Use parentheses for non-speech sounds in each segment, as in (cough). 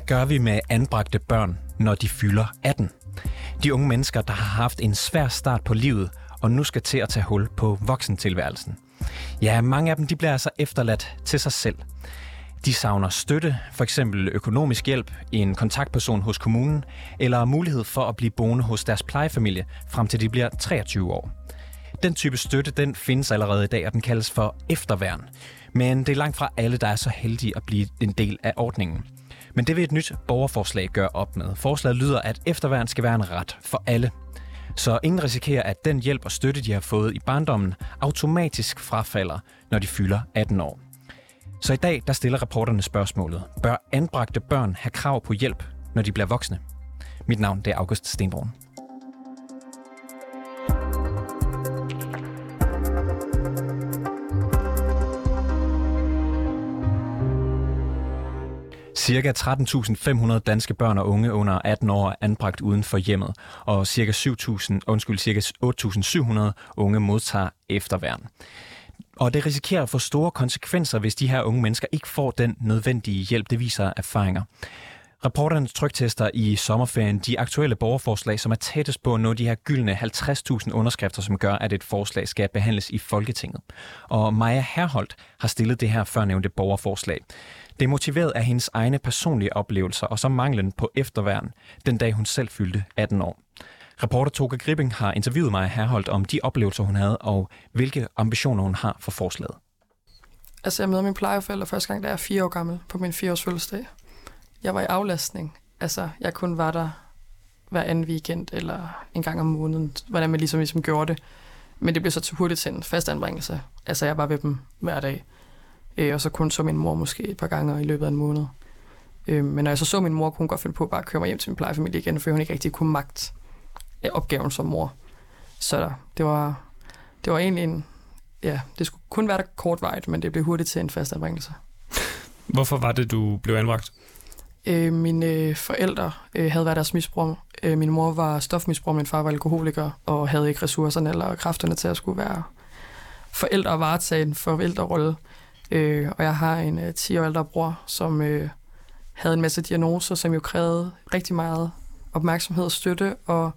Hvad gør vi med anbragte børn, når de fylder 18? De unge mennesker, der har haft en svær start på livet, og nu skal til at tage hul på voksentilværelsen. Ja, mange af dem de bliver altså efterladt til sig selv. De savner støtte, for eksempel økonomisk hjælp, en kontaktperson hos kommunen, eller mulighed for at blive boende hos deres plejefamilie, frem til de bliver 23 år. Den type støtte, den findes allerede i dag, og den kaldes for efterværn. Men det er langt fra alle, der er så heldige at blive en del af ordningen. Men det vil et nyt borgerforslag gøre op med. Forslaget lyder, at efterværn skal være en ret for alle. Så ingen risikerer, at den hjælp og støtte, de har fået i barndommen, automatisk frafalder, når de fylder 18 år. Så i dag, der stiller reporterne spørgsmålet. Bør anbragte børn have krav på hjælp, når de bliver voksne? Mit navn det er August Stenbrun. Cirka 13.500 danske børn og unge under 18 år er anbragt uden for hjemmet, og cirka 7.000, undskyld, cirka 8.700 unge modtager efterværn. Og det risikerer at få store konsekvenser, hvis de her unge mennesker ikke får den nødvendige hjælp, det viser erfaringer. Rapporternes trygtester i sommerferien de aktuelle borgerforslag, som er tættest på at nå de her gyldne 50.000 underskrifter, som gør, at et forslag skal behandles i Folketinget. Og Maja Herholdt har stillet det her førnævnte borgerforslag. Det er motiveret af hendes egne personlige oplevelser og så manglen på efterværn, den dag hun selv fyldte 18 år. Reporter Toga Gripping har interviewet mig Herholdt om de oplevelser, hun havde, og hvilke ambitioner hun har for forslaget. Altså, jeg møder min plejeforældre første gang, da jeg er fire år gammel, på min fireårs fødselsdag. Jeg var i aflastning. Altså, jeg kun var der hver anden weekend, eller en gang om måneden, hvordan man ligesom, ligesom gjorde det. Men det blev så til hurtigt til en fast anbringelse. Altså, jeg var ved dem hver dag. Øh, og så kun så min mor måske et par gange i løbet af en måned. Øh, men når jeg så så min mor, kunne hun godt finde på at bare køre mig hjem til min plejefamilie igen, for hun ikke rigtig kunne magt øh, opgaven som mor. Så det var, det var egentlig en, ja, det skulle kun være der kortvarigt, men det blev hurtigt til en fast anbringelse. Hvorfor var det, du blev anbragt? Øh, mine øh, forældre øh, havde været deres misbrug. Øh, min mor var stofmisbrug, min far var alkoholiker, og havde ikke ressourcerne eller kræfterne til at skulle være forældre og varetage en forældrerolle. Øh, og jeg har en øh, 10 år ældre bror, som øh, havde en masse diagnoser, som jo krævede rigtig meget opmærksomhed og støtte, og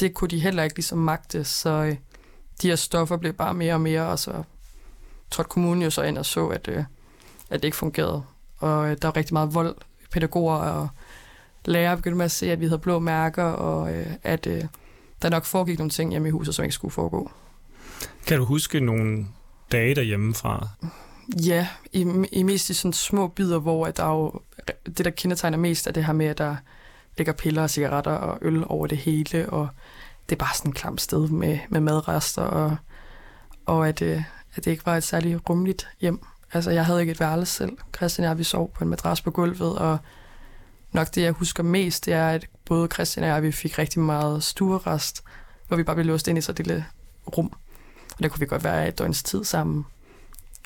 det kunne de heller ikke ligesom magte, så øh, de her stoffer blev bare mere og mere, og så trådte kommunen jo så ind og så, at, øh, at det ikke fungerede. Og øh, der var rigtig meget vold. Pædagoger og lærere begyndte med at se, at vi havde blå mærker, og øh, at øh, der nok foregik nogle ting hjemme i huset, som ikke skulle foregå. Kan du huske nogle dage derhjemme fra? Ja, i, i mest i sådan små bidder, hvor at der jo, det, der kendetegner mest, er det her med, at der ligger piller og cigaretter og øl over det hele, og det er bare sådan et klamt sted med, med madrester, og, og at, øh, at det ikke var et særligt rummeligt hjem. Altså, jeg havde ikke et værelse selv. Christian og jeg, vi sov på en madras på gulvet, og nok det, jeg husker mest, det er, at både Christian og jeg, vi fik rigtig meget stuerest, hvor vi bare blev låst ind i så et lille rum. Og der kunne vi godt være et døgns tid sammen.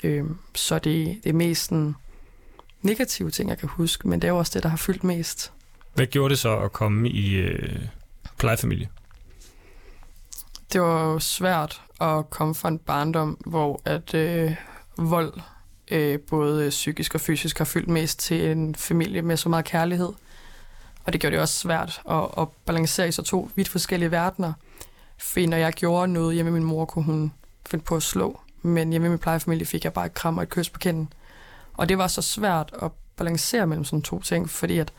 Øh, så det, det er mest sådan negative ting, jeg kan huske, men det er jo også det, der har fyldt mest. Hvad gjorde det så at komme i øh, plejefamilie? Det var jo svært at komme fra en barndom, hvor at øh, vold, øh, både psykisk og fysisk, har fyldt mest til en familie med så meget kærlighed. Og det gjorde det også svært at, at balancere i så to vidt forskellige verdener. For når jeg gjorde noget hjemme med min mor, kunne hun finde på at slå. Men hjemme med min plejefamilie fik jeg bare et kram og et kys på kinden. Og det var så svært at balancere mellem sådan to ting, fordi at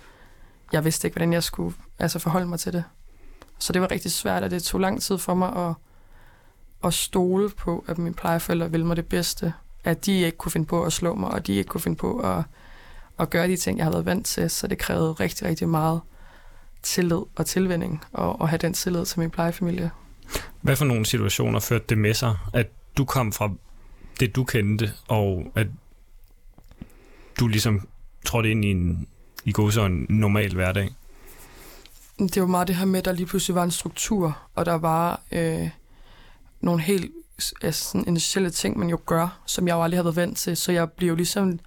jeg vidste ikke, hvordan jeg skulle altså forholde mig til det. Så det var rigtig svært, og det tog lang tid for mig at, at stole på, at mine plejeforældre ville mig det bedste. At de ikke kunne finde på at slå mig, og de ikke kunne finde på at, at gøre de ting, jeg havde været vant til. Så det krævede rigtig, rigtig meget tillid og tilvænning, og, og have den tillid til min plejefamilie. Hvad for nogle situationer førte det med sig, at du kom fra det, du kendte, og at du ligesom trådte ind i en i går så en normal hverdag? Det var meget det her med, at der lige pludselig var en struktur, og der var øh, nogle helt altså, sådan initiale ting, man jo gør, som jeg jo aldrig har været vant til. Så jeg blev jo ligesom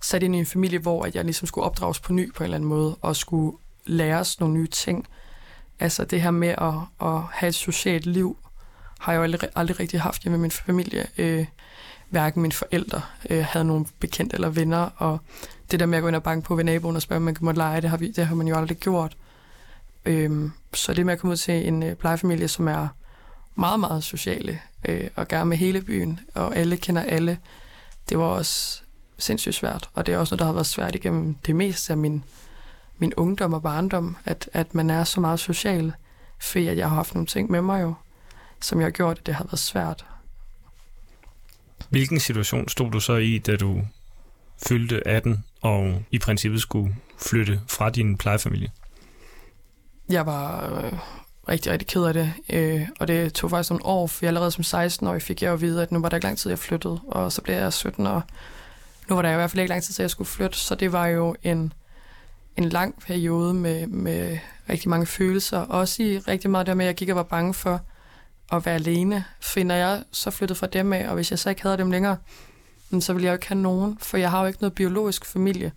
sat ind i en familie, hvor at jeg ligesom skulle opdrages på ny på en eller anden måde, og skulle læres nogle nye ting. Altså det her med at, at have et socialt liv, har jeg jo aldrig, aldrig rigtig haft hjemme med min familie. Øh, hverken mine forældre øh, havde nogen bekendte eller venner, og det der med at gå ind og banke på ved naboen og spørge, om man kan måtte lege, det har, vi, det har man jo aldrig gjort. Øh, så det med at komme ud til en øh, plejefamilie, som er meget, meget sociale, øh, og gerne med hele byen, og alle kender alle, det var også sindssygt svært. Og det er også noget, der har været svært igennem det meste af min, min ungdom og barndom, at, at man er så meget social, fordi at jeg har haft nogle ting med mig jo, som jeg har gjort, at det har været svært. Hvilken situation stod du så i, da du fyldte 18 og i princippet skulle flytte fra din plejefamilie? Jeg var øh, rigtig, rigtig ked af det, øh, og det tog faktisk nogle år, for allerede som 16-årig fik jeg jo at vide, at nu var der ikke lang tid, jeg flyttede, og så blev jeg 17, og nu var der i hvert fald ikke lang tid til, jeg skulle flytte, så det var jo en, en lang periode med, med rigtig mange følelser, også i rigtig meget der med, at jeg gik og var bange for at være alene, for når jeg så flyttede fra dem af, og hvis jeg så ikke havde dem længere, så ville jeg jo ikke have nogen, for jeg har jo ikke noget biologisk familie.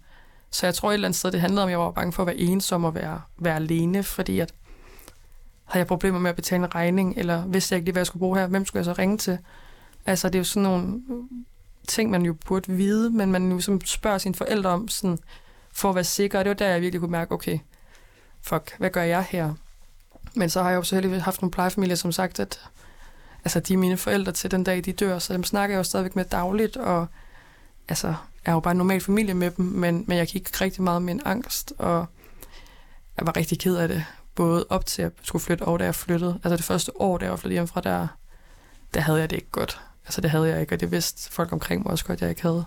Så jeg tror et eller andet sted, det handlede om, at jeg var bange for at være ensom og være, være alene, fordi at havde jeg problemer med at betale en regning, eller vidste jeg ikke lige, hvad jeg skulle bruge her, hvem skulle jeg så ringe til? Altså, det er jo sådan nogle ting, man jo burde vide, men man jo som spørger sine forældre om, sådan, for at være sikker, og det var der, jeg virkelig kunne mærke, okay, fuck, hvad gør jeg her? Men så har jeg jo så heldigvis haft nogle plejefamilier, som sagt, at altså, de er mine forældre til den dag, de dør, så dem snakker jeg jo stadigvæk med dagligt, og altså, jeg er jo bare en normal familie med dem, men, men jeg gik rigtig meget med en angst, og jeg var rigtig ked af det, både op til at skulle flytte, og da jeg flyttede. Altså det første år, da jeg var flyttet hjemmefra, der, der havde jeg det ikke godt. Altså det havde jeg ikke, og det vidste folk omkring mig også godt, jeg ikke havde.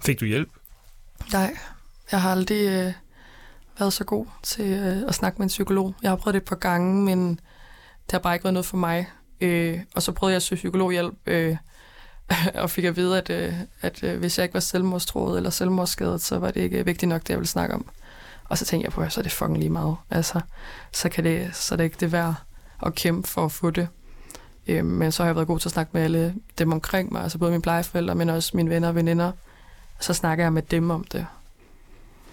Fik du hjælp? Nej, jeg har aldrig øh, været så god til øh, at snakke med en psykolog. Jeg har prøvet det et par gange, men det har bare ikke været noget for mig. Øh, og så prøvede jeg at søge psykologhjælp, øh, (laughs) og fik at vide, at, øh, at øh, hvis jeg ikke var selvmordstroet eller selvmordsskadet, så var det ikke vigtigt nok, det jeg ville snakke om. Og så tænkte jeg på, at så er det fucking lige meget. Altså, så, kan det, så er det ikke det værd at kæmpe for at få det. Øh, men så har jeg været god til at snakke med alle dem omkring mig, altså både mine plejeforældre, men også mine venner og veninder. Så snakker jeg med dem om det.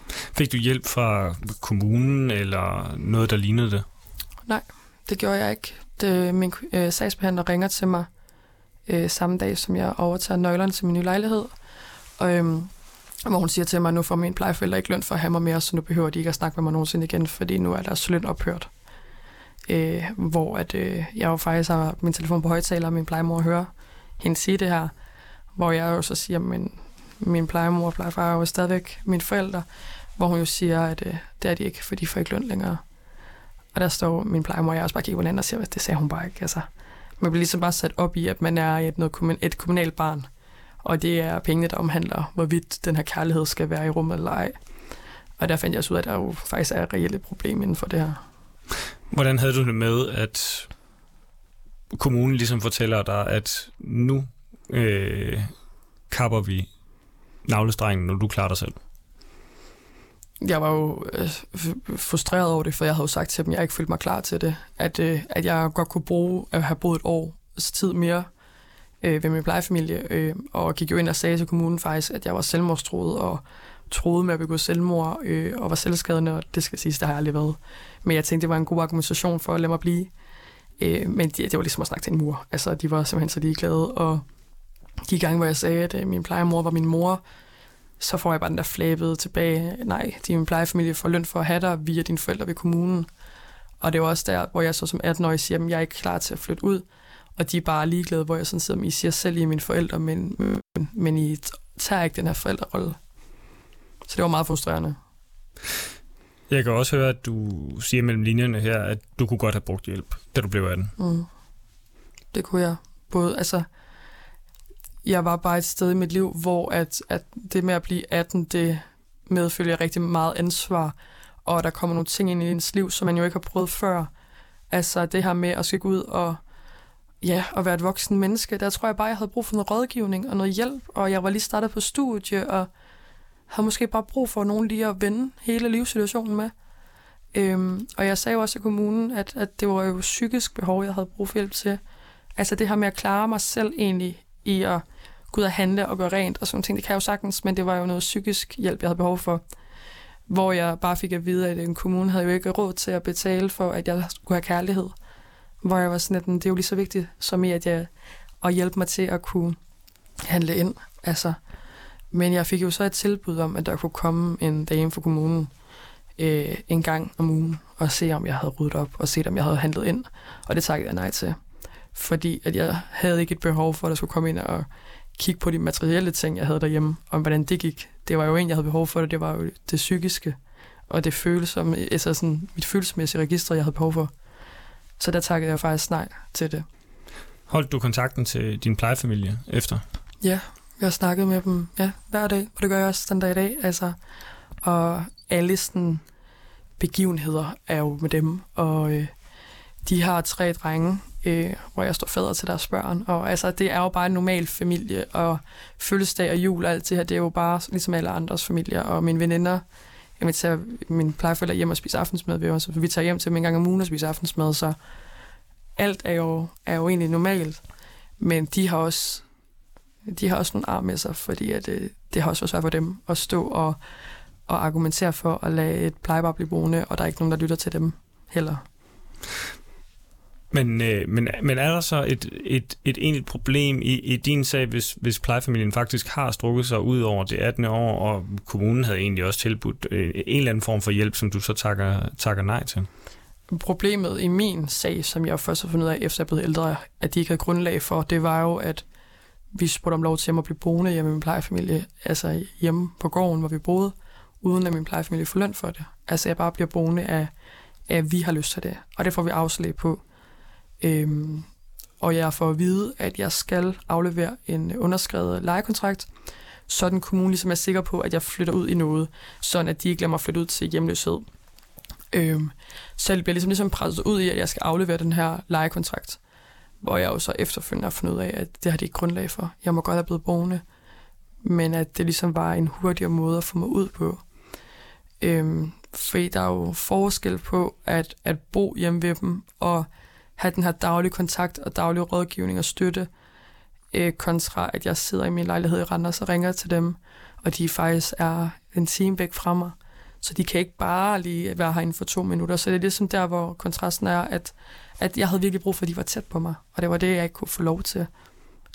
Fik du hjælp fra kommunen eller noget, der lignede det? Nej, det gjorde jeg ikke. Det, min øh, sagsbehandler ringer til mig øh, samme dag, som jeg overtager nøglerne til min nye lejlighed. Og, øhm, hvor hun siger til mig, at nu får min plejeforældre ikke løn for at have mig mere, så nu behøver de ikke at snakke med mig nogensinde igen, fordi nu er deres løn ophørt. Øh, hvor at, øh, jeg jo faktisk har min telefon på højtaler, og min plejemor hører hende sige det her, hvor jeg jo så siger, min, min plejemor og plejefar er jo stadigvæk mine forældre, hvor hun jo siger, at øh, det er de ikke, for de får ikke løn længere. Og der står min plejemor, og jeg også bare kigger på hinanden og siger, at det sagde hun bare ikke. Altså, man bliver ligesom bare sat op i, at man er et, noget, et kommunalt barn, og det er pengene, der omhandler, hvorvidt den her kærlighed skal være i rummet eller ej. Og der fandt jeg også ud af, at der jo faktisk er et reelt problem inden for det her. Hvordan havde du det med, at kommunen ligesom fortæller dig, at nu øh, kapper vi navlestrengen, når du klarer dig selv? Jeg var jo øh, frustreret over det, for jeg havde jo sagt til dem, at jeg ikke følte mig klar til det. At, øh, at jeg godt kunne bruge at have boet et år tid mere øh, ved min plejefamilie, øh, og gik jo ind og sagde til kommunen faktisk, at jeg var selvmordstroet, og troede med at begå selvmord, øh, og var selvskadende, og det skal siges, det har jeg aldrig været. Men jeg tænkte, det var en god argumentation for at lade mig blive. Øh, men det, det var ligesom at snakke til en mur. Altså, de var simpelthen så ligeglade, og de gange, hvor jeg sagde, at øh, min plejemor var min mor, så får jeg bare den der flabede tilbage. Nej, din plejefamilie får løn for at have dig via dine forældre ved kommunen. Og det var også der, hvor jeg så som 18-årig siger, at jeg er ikke klar til at flytte ud og de er bare ligeglade, hvor jeg sådan sidder, I siger selv, I er mine forældre, men, men, men I tager ikke den her forældrerolle. Så det var meget frustrerende. Jeg kan også høre, at du siger mellem linjerne her, at du kunne godt have brugt hjælp, da du blev 18. Mm. Det kunne jeg. Både, altså, jeg var bare et sted i mit liv, hvor at, at det med at blive 18, det medfølger rigtig meget ansvar, og der kommer nogle ting ind i ens liv, som man jo ikke har prøvet før. Altså det her med at skal gå ud og ja, at være et voksen menneske. Der tror jeg bare, jeg havde brug for noget rådgivning og noget hjælp, og jeg var lige startet på studie, og havde måske bare brug for nogen lige at vende hele livssituationen med. Øhm, og jeg sagde jo også til kommunen, at, at det var jo psykisk behov, jeg havde brug for hjælp til. Altså det her med at klare mig selv egentlig i at gå ud og handle og gøre rent og sådan ting, det kan jeg jo sagtens, men det var jo noget psykisk hjælp, jeg havde behov for. Hvor jeg bare fik at vide, at en kommune havde jo ikke råd til at betale for, at jeg skulle have kærlighed. Hvor jeg var sådan, at det er jo lige så vigtigt som i, at jeg at hjælpe mig til at kunne handle ind. Altså, men jeg fik jo så et tilbud om, at der kunne komme en dame fra kommunen øh, en gang om ugen og se, om jeg havde ryddet op og se, om jeg havde handlet ind. Og det takkede jeg nej til. Fordi at jeg havde ikke et behov for, at der skulle komme ind og kigge på de materielle ting, jeg havde derhjemme, og hvordan det gik. Det var jo en, jeg havde behov for det, det var jo det psykiske, og det følsomme, altså sådan mit følelsesmæssige register, jeg havde behov for. Så der takkede jeg faktisk nej til det. Holdt du kontakten til din plejefamilie efter? Ja, jeg har snakket med dem ja, hver dag, og det gør jeg også den dag i dag. Altså, og alle sådan begivenheder er jo med dem, og øh, de har tre drenge, øh, hvor jeg står fader til deres børn, og altså, det er jo bare en normal familie, og fødselsdag og jul og alt det her, det er jo bare ligesom alle andres familier, og mine veninder, Jamen, tager min plejeforældre hjem og spiser aftensmad ved os, vi tager hjem til dem en gang om ugen og spiser aftensmad, så alt er jo, er jo egentlig normalt, men de har også de har også nogle arm med sig, fordi at, øh, det har også været svært for dem at stå og, og argumentere for at lade et plejebar blive boende, og der er ikke nogen, der lytter til dem heller. Men, øh, men, men er der så et, et, et egentligt problem i, i din sag, hvis, hvis plejefamilien faktisk har strukket sig ud over det 18. år, og kommunen havde egentlig også tilbudt øh, en eller anden form for hjælp, som du så takker, takker nej til? Problemet i min sag, som jeg først har fundet ud af, efter jeg blev ældre, at de ikke havde grundlag for, det var jo, at vi spurgte om lov til at blive boende hjemme med min plejefamilie, altså hjemme på gården, hvor vi boede, uden at min plejefamilie får løn for det. Altså jeg bare bliver boende af, af at vi har lyst til det, og det får vi afslag på. Øhm, og jeg får at vide, at jeg skal aflevere en underskrevet lejekontrakt, så den kommune ligesom er sikker på, at jeg flytter ud i noget, sådan at de ikke lader mig flytte ud til hjemløshed. Øhm, så jeg bliver ligesom, ligesom presset ud i, at jeg skal aflevere den her lejekontrakt, hvor jeg jo så efterfølgende har fundet ud af, at det har de ikke grundlag for. Jeg må godt have blevet boende, men at det ligesom var en hurtigere måde at få mig ud på. Øhm, fordi der er jo forskel på at, at bo hjemme ved dem og have den her daglige kontakt og daglig rådgivning og støtte, øh, kontra at jeg sidder i min lejlighed i Randers og ringer til dem, og de faktisk er en time væk fra mig. Så de kan ikke bare lige være herinde for to minutter. Så det er ligesom der, hvor kontrasten er, at, at jeg havde virkelig brug for, at de var tæt på mig. Og det var det, jeg ikke kunne få lov til.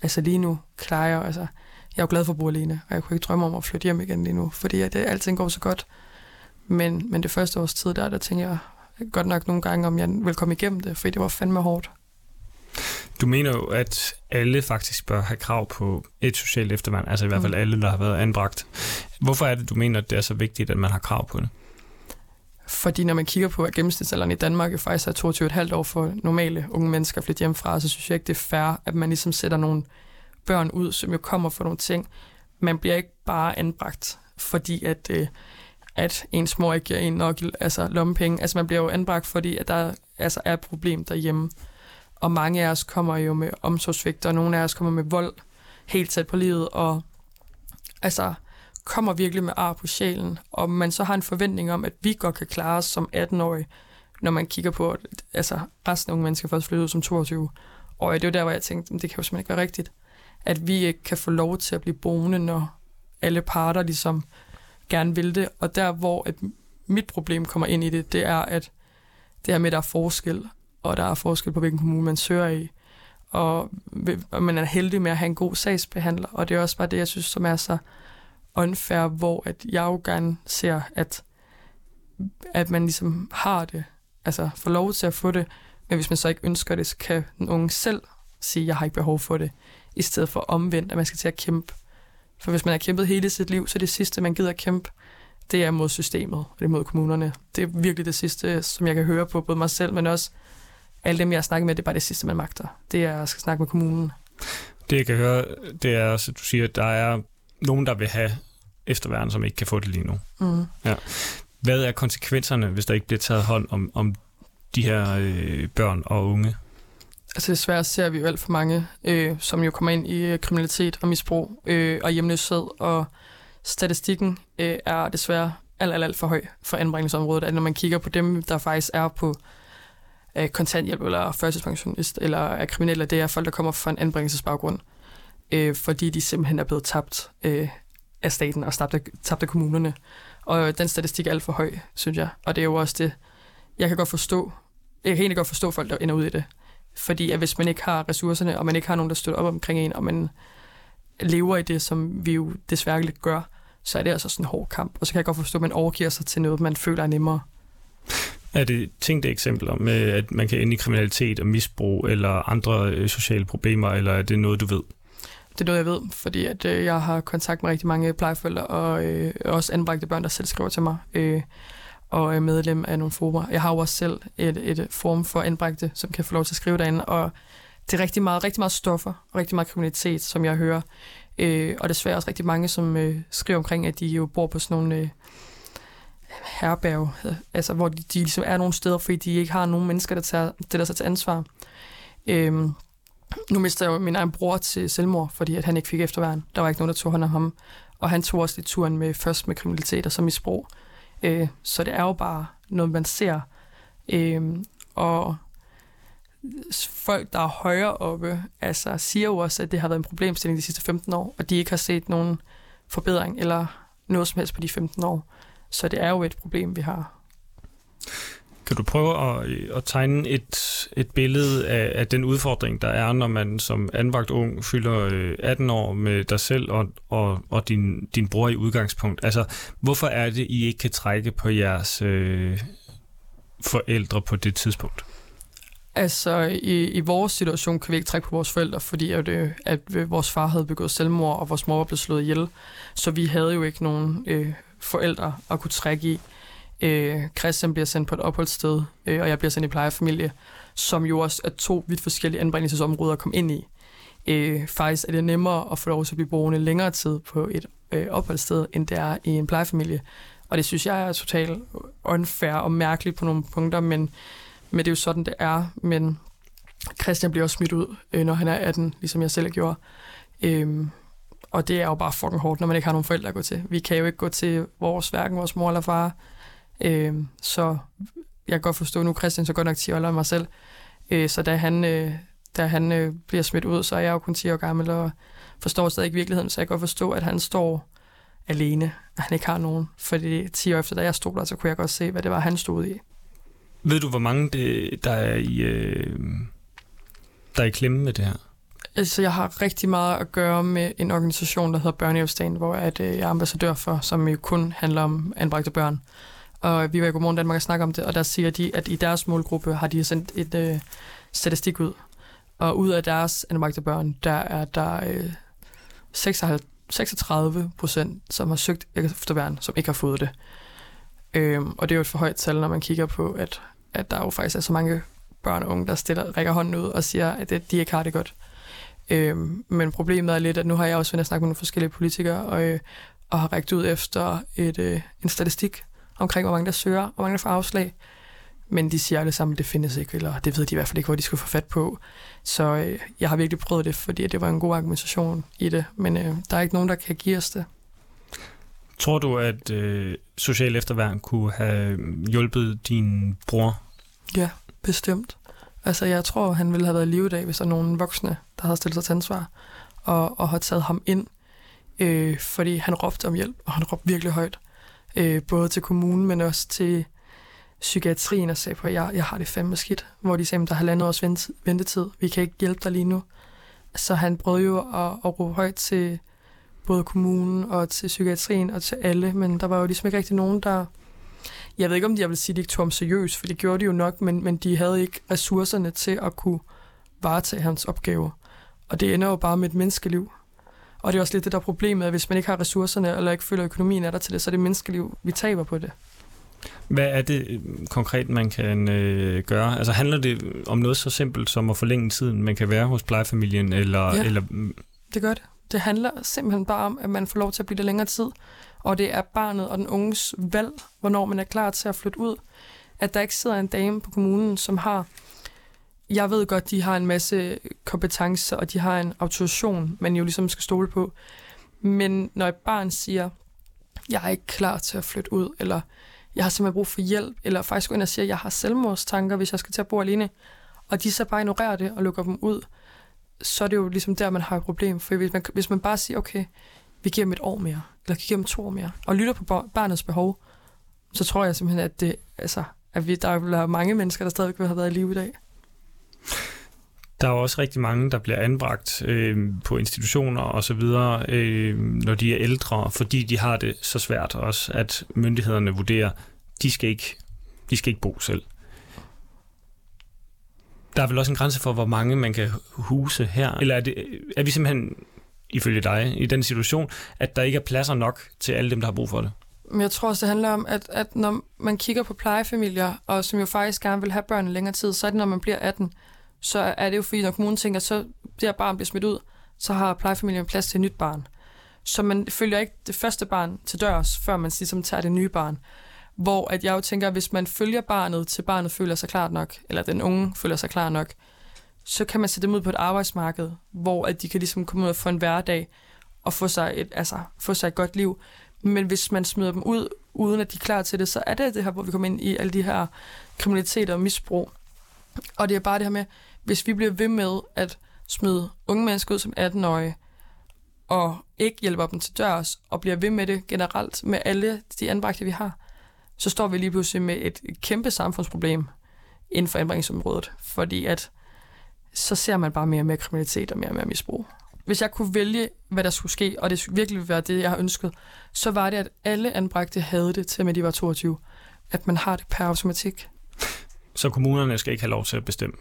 Altså lige nu klarer jeg, altså, jeg er jo glad for at bo alene, og jeg kunne ikke drømme om at flytte hjem igen lige nu, fordi at det, alting går så godt. Men, men det første års tid der, der tænker jeg, godt nok nogle gange, om jeg vil komme igennem det, fordi det var fandme hårdt. Du mener jo, at alle faktisk bør have krav på et socialt efterværn, altså i hvert fald mm. alle, der har været anbragt. Hvorfor er det, du mener, at det er så vigtigt, at man har krav på det? Fordi når man kigger på, at gennemsnitsalderen i Danmark jo faktisk er 22,5 år for normale unge mennesker at flytte hjemmefra, så synes jeg ikke, det er fair, at man ligesom sætter nogle børn ud, som jo kommer for nogle ting. Man bliver ikke bare anbragt, fordi at øh, at ens mor ikke giver en nok altså lommepenge. Altså man bliver jo anbragt, fordi at der altså, er et problem derhjemme. Og mange af os kommer jo med omsorgsvigt, og nogle af os kommer med vold helt tæt på livet, og altså kommer virkelig med ar på sjælen, og man så har en forventning om, at vi godt kan klare os som 18-årige, når man kigger på, at altså resten af unge mennesker først flyttet ud som 22 Og Det er der, hvor jeg tænkte, det kan jo simpelthen ikke være rigtigt, at vi ikke kan få lov til at blive boende, når alle parter ligesom gerne vil det. Og der, hvor at mit problem kommer ind i det, det er, at det her med, at der er forskel, og der er forskel på, hvilken kommune man søger i, og, og man er heldig med at have en god sagsbehandler, og det er også bare det, jeg synes, som er så unfair, hvor at jeg jo gerne ser, at, at man ligesom har det, altså får lov til at få det, men hvis man så ikke ønsker det, så kan den unge selv sige, at jeg har ikke behov for det, i stedet for omvendt, at man skal til at kæmpe for hvis man har kæmpet hele sit liv, så det sidste, man gider at kæmpe, det er mod systemet, og det er mod kommunerne. Det er virkelig det sidste, som jeg kan høre på både mig selv, men også alle dem, jeg har snakket med, det er bare det sidste, man magter. Det er at skal snakke med kommunen. Det, jeg kan høre, det er også, at du siger, at der er nogen, der vil have efterværende, som ikke kan få det lige nu. Mm. Ja. Hvad er konsekvenserne, hvis der ikke bliver taget hånd om, om de her øh, børn og unge? Altså desværre ser vi jo alt for mange, øh, som jo kommer ind i øh, kriminalitet og misbrug øh, og hjemløshed, og statistikken øh, er desværre alt, alt, alt for høj for anbringelsesområdet. At når man kigger på dem, der faktisk er på øh, kontanthjælp eller førtidspensionist eller er kriminelle, det er folk, der kommer fra en anbringelsesbaggrund, øh, fordi de simpelthen er blevet tabt øh, af staten og tabt af, tabt af kommunerne. Og den statistik er alt for høj, synes jeg. Og det er jo også det, jeg kan godt forstå, jeg kan egentlig godt forstå folk, der ender ud i det. Fordi at hvis man ikke har ressourcerne, og man ikke har nogen, der støtter op omkring en, og man lever i det, som vi jo desværre lidt gør, så er det altså sådan en hård kamp. Og så kan jeg godt forstå, at man overgiver sig til noget, man føler er nemmere. Er det tænkte eksempler med, at man kan ende i kriminalitet og misbrug eller andre øh, sociale problemer, eller er det noget, du ved? Det er noget, jeg ved, fordi at, øh, jeg har kontakt med rigtig mange plejeforældre, og øh, også anbragte børn, der selv skriver til mig, øh, og er medlem af nogle forumer. Jeg har jo også selv et, et øh, forum for anbragte, som kan få lov til at skrive derinde, og det er rigtig meget, rigtig meget stoffer og rigtig meget kriminalitet, som jeg hører. Øh, og desværre også rigtig mange, som øh, skriver omkring, at de jo bor på sådan nogle... Øh, herberg, altså hvor de, de ligesom er nogle steder, fordi de ikke har nogen mennesker, der tager, der sig til ansvar. Øh, nu mister jeg jo min egen bror til selvmord, fordi at han ikke fik efterværn. Der var ikke nogen, der tog hånd om ham. Og han tog også lidt turen med, først med kriminalitet og så misbrug. Øh, Øh, så det er jo bare noget, man ser. Øh, og folk, der er højere oppe, altså siger jo også, at det har været en problemstilling de sidste 15 år, og de ikke har set nogen forbedring eller noget som helst på de 15 år. Så det er jo et problem, vi har. Kan du prøve at, at tegne et, et billede af, af den udfordring, der er, når man som anvagt ung fylder øh, 18 år med dig selv og, og, og din, din bror i udgangspunkt? Altså, hvorfor er det, I ikke kan trække på jeres øh, forældre på det tidspunkt? Altså, i, i vores situation kan vi ikke trække på vores forældre, fordi at, øh, at øh, vores far havde begået selvmord, og vores mor var blevet slået ihjel. Så vi havde jo ikke nogen øh, forældre at kunne trække i. Øh, Christian bliver sendt på et opholdssted, øh, og jeg bliver sendt i plejefamilie, som jo også er to vidt forskellige anbringelsesområder at komme ind i. Øh, faktisk er det nemmere at få lov til at blive boende længere tid på et øh, opholdssted, end det er i en plejefamilie. Og det synes jeg er totalt unfair og mærkeligt på nogle punkter, men, men det er jo sådan, det er. Men Christian bliver også smidt ud, øh, når han er 18, ligesom jeg selv gjorde. Øh, og det er jo bare fucking hårdt, når man ikke har nogen forældre at gå til. Vi kan jo ikke gå til vores, hverken vores mor eller far. Øh, så jeg kan godt forstå, nu Christian så godt nok 10 år end mig selv. Øh, så da han, øh, da han øh, bliver smidt ud, så er jeg jo kun 10 år gammel og forstår stadig ikke virkeligheden. Så jeg kan godt forstå, at han står alene, at han ikke har nogen. Fordi 10 år efter, da jeg stod der, så kunne jeg godt se, hvad det var, han stod i. Ved du, hvor mange det, der er i, øh, der er i klemme med det her? Altså, jeg har rigtig meget at gøre med en organisation, der hedder Børnehjælpsdagen, hvor at, øh, jeg er ambassadør for, som jo kun handler om anbragte børn. Og vi var i Godmorgen Danmark og snakker om det, og der siger de, at i deres målgruppe har de sendt et øh, statistik ud. Og ud af deres anbragte børn, der er der øh, 36 procent, som har søgt efterværn, som ikke har fået det. Øhm, og det er jo et for højt tal, når man kigger på, at, at der jo faktisk er så mange børn og unge, der stiller, rækker hånden ud og siger, at det, de ikke har det godt. Øhm, men problemet er lidt, at nu har jeg også været snakket med nogle forskellige politikere, og, øh, og har rækket ud efter et, øh, en statistik omkring, hvor mange der søger, hvor mange der får afslag. Men de siger alle sammen, at det findes ikke, eller det ved de i hvert fald ikke, hvor de skulle få fat på. Så øh, jeg har virkelig prøvet det, fordi det var en god argumentation i det. Men øh, der er ikke nogen, der kan give os det. Tror du, at øh, social efterværn kunne have hjulpet din bror? Ja, bestemt. Altså, jeg tror, han ville have været i live i dag, hvis der er nogen voksne, der havde stillet sig til ansvar og, og har taget ham ind. Øh, fordi han råbte om hjælp, og han råbte virkelig højt. Øh, både til kommunen, men også til psykiatrien og sagde på, at jeg, jeg har det fandme skidt. Hvor de sagde, at der er halvandet års ventetid. Vi kan ikke hjælpe dig lige nu. Så han prøvede jo at, at råbe højt til både kommunen og til psykiatrien og til alle, men der var jo ligesom ikke rigtig nogen, der, jeg ved ikke, om de jeg vil sige, at de ikke tog ham seriøst, for det gjorde de jo nok, men, men de havde ikke ressourcerne til at kunne varetage hans opgave. Og det ender jo bare med et menneskeliv. Og det er også lidt det der problemet, at hvis man ikke har ressourcerne, eller ikke føler, at økonomien er der til det, så er det menneskeliv, vi taber på det. Hvad er det øh, konkret, man kan øh, gøre? Altså handler det om noget så simpelt som at forlænge tiden, man kan være hos plejefamilien? Eller, ja, eller... det gør det. Det handler simpelthen bare om, at man får lov til at blive der længere tid og det er barnet og den unges valg, hvornår man er klar til at flytte ud. At der ikke sidder en dame på kommunen, som har... Jeg ved godt, de har en masse kompetencer, og de har en autorisation, man jo ligesom skal stole på. Men når et barn siger, jeg er ikke klar til at flytte ud, eller jeg har simpelthen brug for hjælp, eller faktisk går ind og siger, jeg har selvmordstanker, hvis jeg skal til at bo alene, og de så bare ignorerer det og lukker dem ud, så er det jo ligesom der, man har et problem. For hvis man, hvis man bare siger, okay, vi giver dem et år mere, eller vi giver dem to år mere, og lytter på barnets behov, så tror jeg simpelthen, at, det, altså, at vi, der er mange mennesker, der stadigvæk vil have været i live i dag. Der er også rigtig mange, der bliver anbragt øh, på institutioner og så videre, øh, når de er ældre, fordi de har det så svært også, at myndighederne vurderer, de skal ikke, de skal ikke bo selv. Der er vel også en grænse for, hvor mange man kan huse her? Eller er, det, er vi simpelthen, ifølge dig, i den situation, at der ikke er pladser nok til alle dem, der har brug for det? Men jeg tror også, det handler om, at, at når man kigger på plejefamilier, og som jo faktisk gerne vil have børn længere tid, så er det, når man bliver 18, så er det jo fordi, når kommunen tænker, så det her barn bliver smidt ud, så har plejefamilien plads til et nyt barn. Så man følger ikke det første barn til dørs, før man ligesom tager det nye barn. Hvor at jeg jo tænker, at hvis man følger barnet, til barnet føler sig klart nok, eller den unge føler sig klar nok, så kan man sætte dem ud på et arbejdsmarked, hvor at de kan ligesom komme ud og få en hverdag, og få sig et, altså, få sig et godt liv. Men hvis man smider dem ud, uden at de er klar til det, så er det det her, hvor vi kommer ind i alle de her kriminaliteter og misbrug. Og det er bare det her med, hvis vi bliver ved med at smide unge mennesker ud som 18-årige, og ikke hjælper dem til dørs, og bliver ved med det generelt med alle de anbragte, vi har, så står vi lige pludselig med et kæmpe samfundsproblem inden for anbringelsesområdet, fordi at så ser man bare mere og mere kriminalitet og mere og mere misbrug. Hvis jeg kunne vælge, hvad der skulle ske, og det virkelig ville være det, jeg har ønsket, så var det, at alle anbragte havde det til, at de var 22. At man har det per automatik. Så kommunerne skal ikke have lov til at bestemme,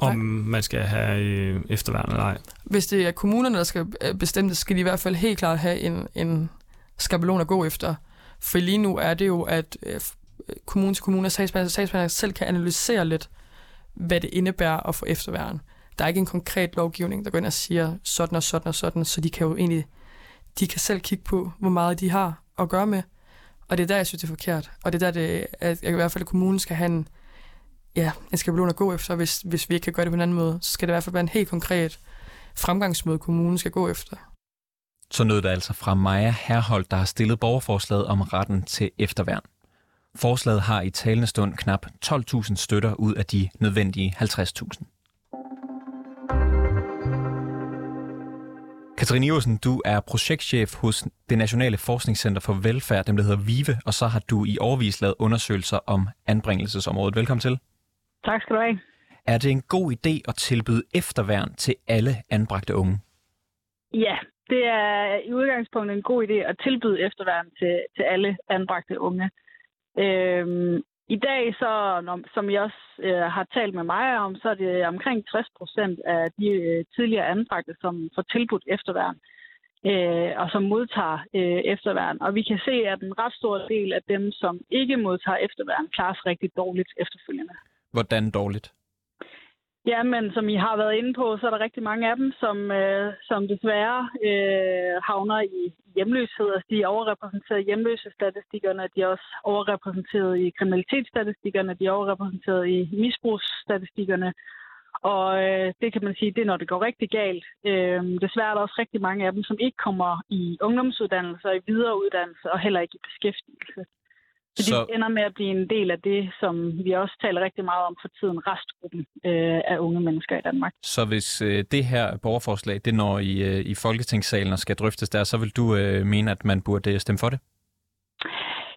om Nej. man skal have øh, efterværn eller ej? Hvis det er kommunerne, der skal øh, bestemme det, skal de i hvert fald helt klart have en, en skabelon at gå efter. For lige nu er det jo, at øh, kommune til kommune og sagsbehandler selv kan analysere lidt, hvad det indebærer at få efterværn. Der er ikke en konkret lovgivning, der går ind og siger sådan og sådan og sådan, så de kan jo egentlig, de kan selv kigge på, hvor meget de har at gøre med. Og det er der, jeg synes, det er forkert. Og det er der, det, at jeg i hvert fald, at kommunen skal have en, ja, en skabelon at gå efter. Hvis, hvis vi ikke kan gøre det på en anden måde, så skal det i hvert fald være en helt konkret fremgangsmåde, kommunen skal gå efter. Så nød det altså fra Maja Herhold, der har stillet borgerforslaget om retten til efterværn. Forslaget har i talende stund knap 12.000 støtter ud af de nødvendige 50.000. Katrine Iversen, du er projektchef hos det Nationale Forskningscenter for Velfærd, dem der hedder VIVE, og så har du i overvis lavet undersøgelser om anbringelsesområdet. Velkommen til. Tak skal du have. Er det en god idé at tilbyde efterværn til alle anbragte unge? Ja, det er i udgangspunktet en god idé at tilbyde efterværn til, til alle anbragte unge. Øhm, I dag, så, når, som jeg også øh, har talt med mig om, så er det omkring 60 procent af de øh, tidligere anbragte, som får tilbudt efterværn øh, og som modtager øh, efterværn. Og vi kan se, at en ret stor del af dem, som ikke modtager efterværn, klarer sig rigtig dårligt efterfølgende. Hvordan dårligt? Ja, men som I har været inde på, så er der rigtig mange af dem, som, øh, som desværre øh, havner i hjemløshed. Altså, de er overrepræsenteret i hjemløsestatistikkerne, de er også overrepræsenteret i kriminalitetsstatistikkerne, de er overrepræsenteret i misbrugsstatistikkerne. Og øh, det kan man sige, det er, når det går rigtig galt. Øh, desværre er der også rigtig mange af dem, som ikke kommer i ungdomsuddannelser, i videreuddannelse og heller ikke i beskæftigelse. Så, så de ender med at blive en del af det, som vi også taler rigtig meget om for tiden, restgruppen øh, af unge mennesker i Danmark. Så hvis øh, det her borgerforslag, det når i, øh, i Folketingssalen og skal drøftes der, så vil du øh, mene, at man burde øh, stemme for det?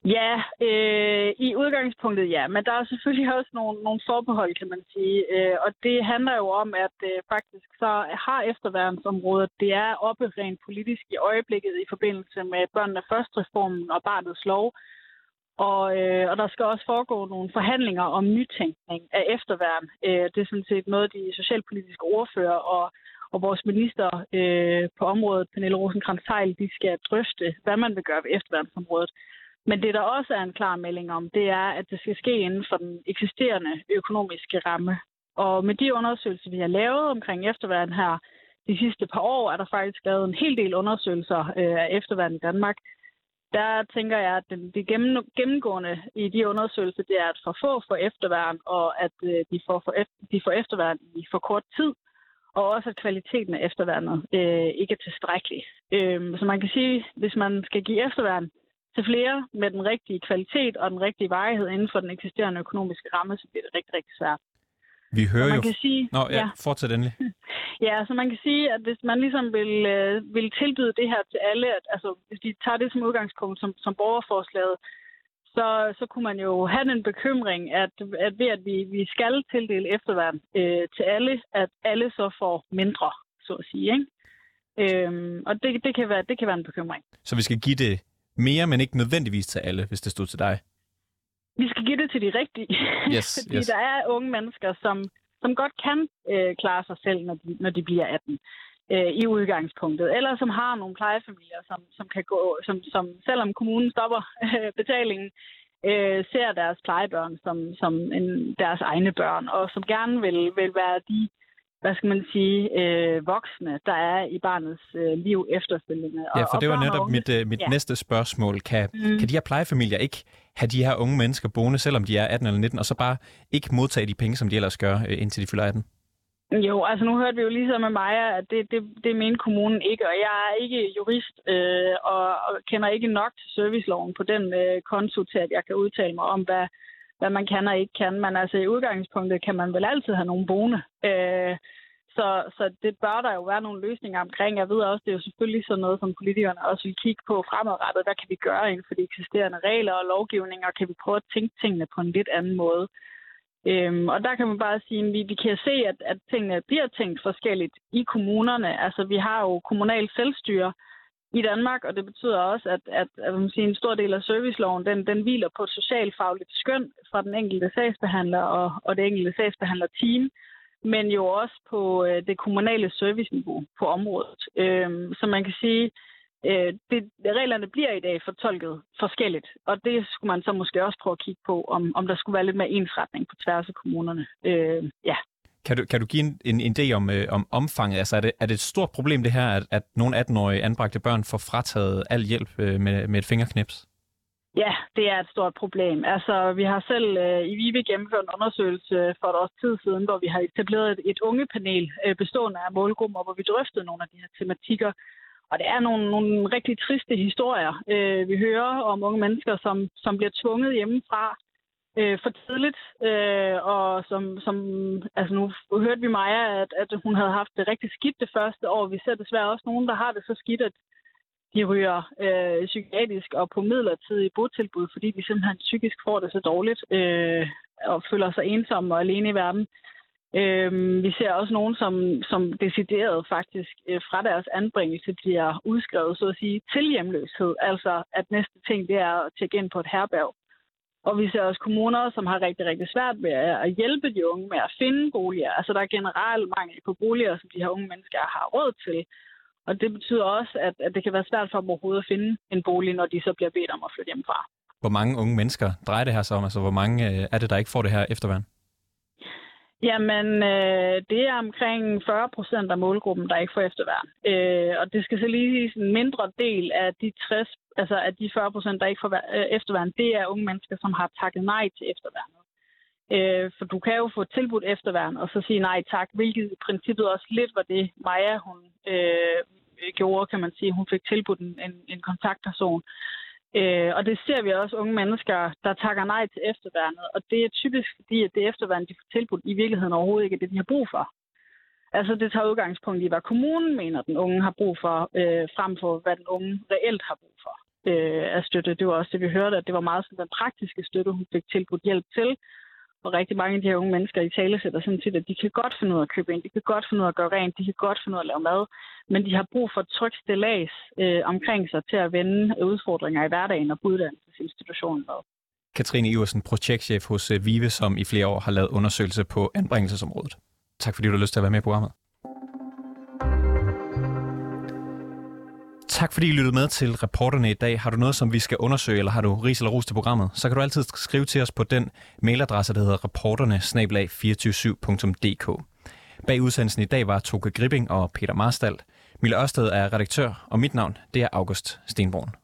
Ja, øh, i udgangspunktet ja, men der er selvfølgelig også nogle, nogle forbehold, kan man sige. Øh, og det handler jo om, at øh, faktisk så har efterværensområdet, det er oppe rent politisk i øjeblikket i forbindelse med børnene først reformen og barnets lov, og, øh, og der skal også foregå nogle forhandlinger om nytænkning af efterværn. Øh, det er sådan set noget, de socialpolitiske ordfører og, og vores minister øh, på området, Pernille rosenkrantz de skal drøfte, hvad man vil gøre ved efterværnsområdet. Men det, der også er en klar melding om, det er, at det skal ske inden for den eksisterende økonomiske ramme. Og med de undersøgelser, vi har lavet omkring efterværn her de sidste par år, er der faktisk lavet en hel del undersøgelser øh, af efterværn i Danmark, der tænker jeg, at det gennemgående i de undersøgelser, det er at for få for efterværn, og at øh, de får, for, de får efterværn i for kort tid, og også at kvaliteten af efterværnet øh, ikke er tilstrækkelig. Øh, så man kan sige, hvis man skal give efterværn til flere med den rigtige kvalitet og den rigtige varighed inden for den eksisterende økonomiske ramme, så bliver det rigtig, rigtig svært. Vi hører man jo... Kan sige, Nå, ja, ja. fortsæt endelig. Ja, så man kan sige, at hvis man ligesom vil, øh, vil tilbyde det her til alle, at, altså hvis de tager det som udgangspunkt som, som borgerforslaget, så, så kunne man jo have den bekymring, at, at ved at vi, vi skal tildele efterværn øh, til alle, at alle så får mindre, så at sige. Ikke? Øhm, og det, det, kan være, det kan være en bekymring. Så vi skal give det mere, men ikke nødvendigvis til alle, hvis det stod til dig? Vi skal give det til de rigtige. Yes, (laughs) Fordi yes. der er unge mennesker, som, som godt kan øh, klare sig selv, når de, når de bliver 18 øh, i udgangspunktet. Eller som har nogle plejefamilier, som, som kan gå, som, som selvom kommunen stopper øh, betalingen, øh, ser deres plejebørn som, som en, deres egne børn, og som gerne vil, vil være de hvad skal man sige, øh, voksne, der er i barnets øh, liv efterfølgende. Ja, for og det var og netop unge- mit, øh, mit ja. næste spørgsmål. Kan, Mm. kan de her plejefamilier ikke have de her unge mennesker boende, selvom de er 18 eller 19, og så bare ikke modtage de penge, som de ellers gør, øh, indtil de fylder 18? Jo, altså nu hørte vi jo ligesom med Maja, at det, det, det mener kommunen ikke, og jeg er ikke jurist øh, og, og kender ikke nok til serviceloven på den øh, konto til, at jeg kan udtale mig om, hvad, hvad man kan og ikke kan. Men altså i udgangspunktet kan man vel altid have nogle boende. Øh, så, så det bør der jo være nogle løsninger omkring. Jeg ved også, det er jo selvfølgelig sådan noget, som politikerne også vil kigge på fremadrettet. Hvad kan vi gøre inden for de eksisterende regler og lovgivninger? Kan vi prøve at tænke tingene på en lidt anden måde? Øhm, og der kan man bare sige, at vi, vi kan se, at, at tingene bliver tænkt forskelligt i kommunerne. Altså, vi har jo kommunal selvstyre i Danmark, og det betyder også, at, at, at man siger, en stor del af serviceloven, den, den hviler på et socialfagligt skøn fra den enkelte sagsbehandler og, og det enkelte sagsbehandlerteam, men jo også på øh, det kommunale serviceniveau på området. Øhm, så man kan sige, øh, det, reglerne bliver i dag fortolket forskelligt, og det skulle man så måske også prøve at kigge på, om, om der skulle være lidt mere ensretning på tværs af kommunerne. Øh, ja. Kan du, kan du give en, en, en idé om, øh, om omfanget? Altså, er det, er det et stort problem, det her, at, at nogle 18-årige anbragte børn får frataget al hjælp øh, med, med et fingerknips? Ja, det er et stort problem. Altså, vi har selv øh, i Vive gennemført en undersøgelse for et års tid siden, hvor vi har etableret et, et ungepanel øh, bestående af målgrupper, hvor vi drøftede nogle af de her tematikker. Og det er nogle, nogle rigtig triste historier. Øh, vi hører om unge mennesker, som, som bliver tvunget hjemmefra øh, for tidligt, øh, og som, som, altså nu hørte vi Maja, at, at hun havde haft det rigtig skidt det første år. Vi ser desværre også nogen, der har det så skidt, at de ryger øh, psykiatrisk og på midlertidige botilbud, fordi de simpelthen psykisk får det så dårligt øh, og føler sig ensomme og alene i verden. Øh, vi ser også nogen, som, som decideret faktisk øh, fra deres anbringelse bliver udskrevet, så at sige, til hjemløshed. Altså, at næste ting, det er at tjekke ind på et herberg. Og vi ser også kommuner, som har rigtig, rigtig svært ved at hjælpe de unge med at finde boliger. Altså, der er generelt mangel på boliger, som de her unge mennesker har råd til. Og det betyder også, at, at det kan være svært for dem overhovedet at finde en bolig, når de så bliver bedt om at flytte hjemmefra. Hvor mange unge mennesker drejer det her sig om? Altså, hvor mange øh, er det, der ikke får det her efterværn? Jamen, øh, det er omkring 40 procent af målgruppen, der ikke får efterværn. Øh, og det skal så lige sige, en mindre del af de 60, altså af de 40 procent, der ikke får øh, efterværn, det er unge mennesker, som har takket nej til efterværnet. Øh, for du kan jo få tilbudt efterværn, og så sige nej tak, hvilket i princippet også lidt var det, Maja hun øh, gjorde, kan man sige. Hun fik tilbudt en, en, en kontaktperson. Øh, og det ser vi også unge mennesker, der takker nej til efterværnet. Og det er typisk fordi, at det efterværn, de får tilbudt, i virkeligheden overhovedet ikke er det, de har brug for. Altså det tager udgangspunkt i, hvad kommunen mener, den unge har brug for, øh, frem for hvad den unge reelt har brug for øh, af støtte. Det var også det, vi hørte, at det var meget sådan den praktiske støtte, hun fik tilbudt hjælp til. Og rigtig mange af de her unge mennesker i tale sætter sådan set, at de kan godt finde ud af at købe ind, de kan godt finde ud af at gøre rent, de kan godt finde ud af at lave mad, men de har brug for et trygt stillads øh, omkring sig til at vende udfordringer i hverdagen og på uddannelsesinstitutionen med. Katrine Iversen, projektchef hos øh, VIVE, som i flere år har lavet undersøgelser på anbringelsesområdet. Tak fordi du har lyst til at være med i programmet. Tak fordi I lyttede med til reporterne i dag. Har du noget, som vi skal undersøge, eller har du ris eller ros til programmet, så kan du altid skrive til os på den mailadresse, der hedder reporterne 247dk Bag udsendelsen i dag var Toke Gripping og Peter Marstal. Mille Ørsted er redaktør, og mit navn det er August Stenborn.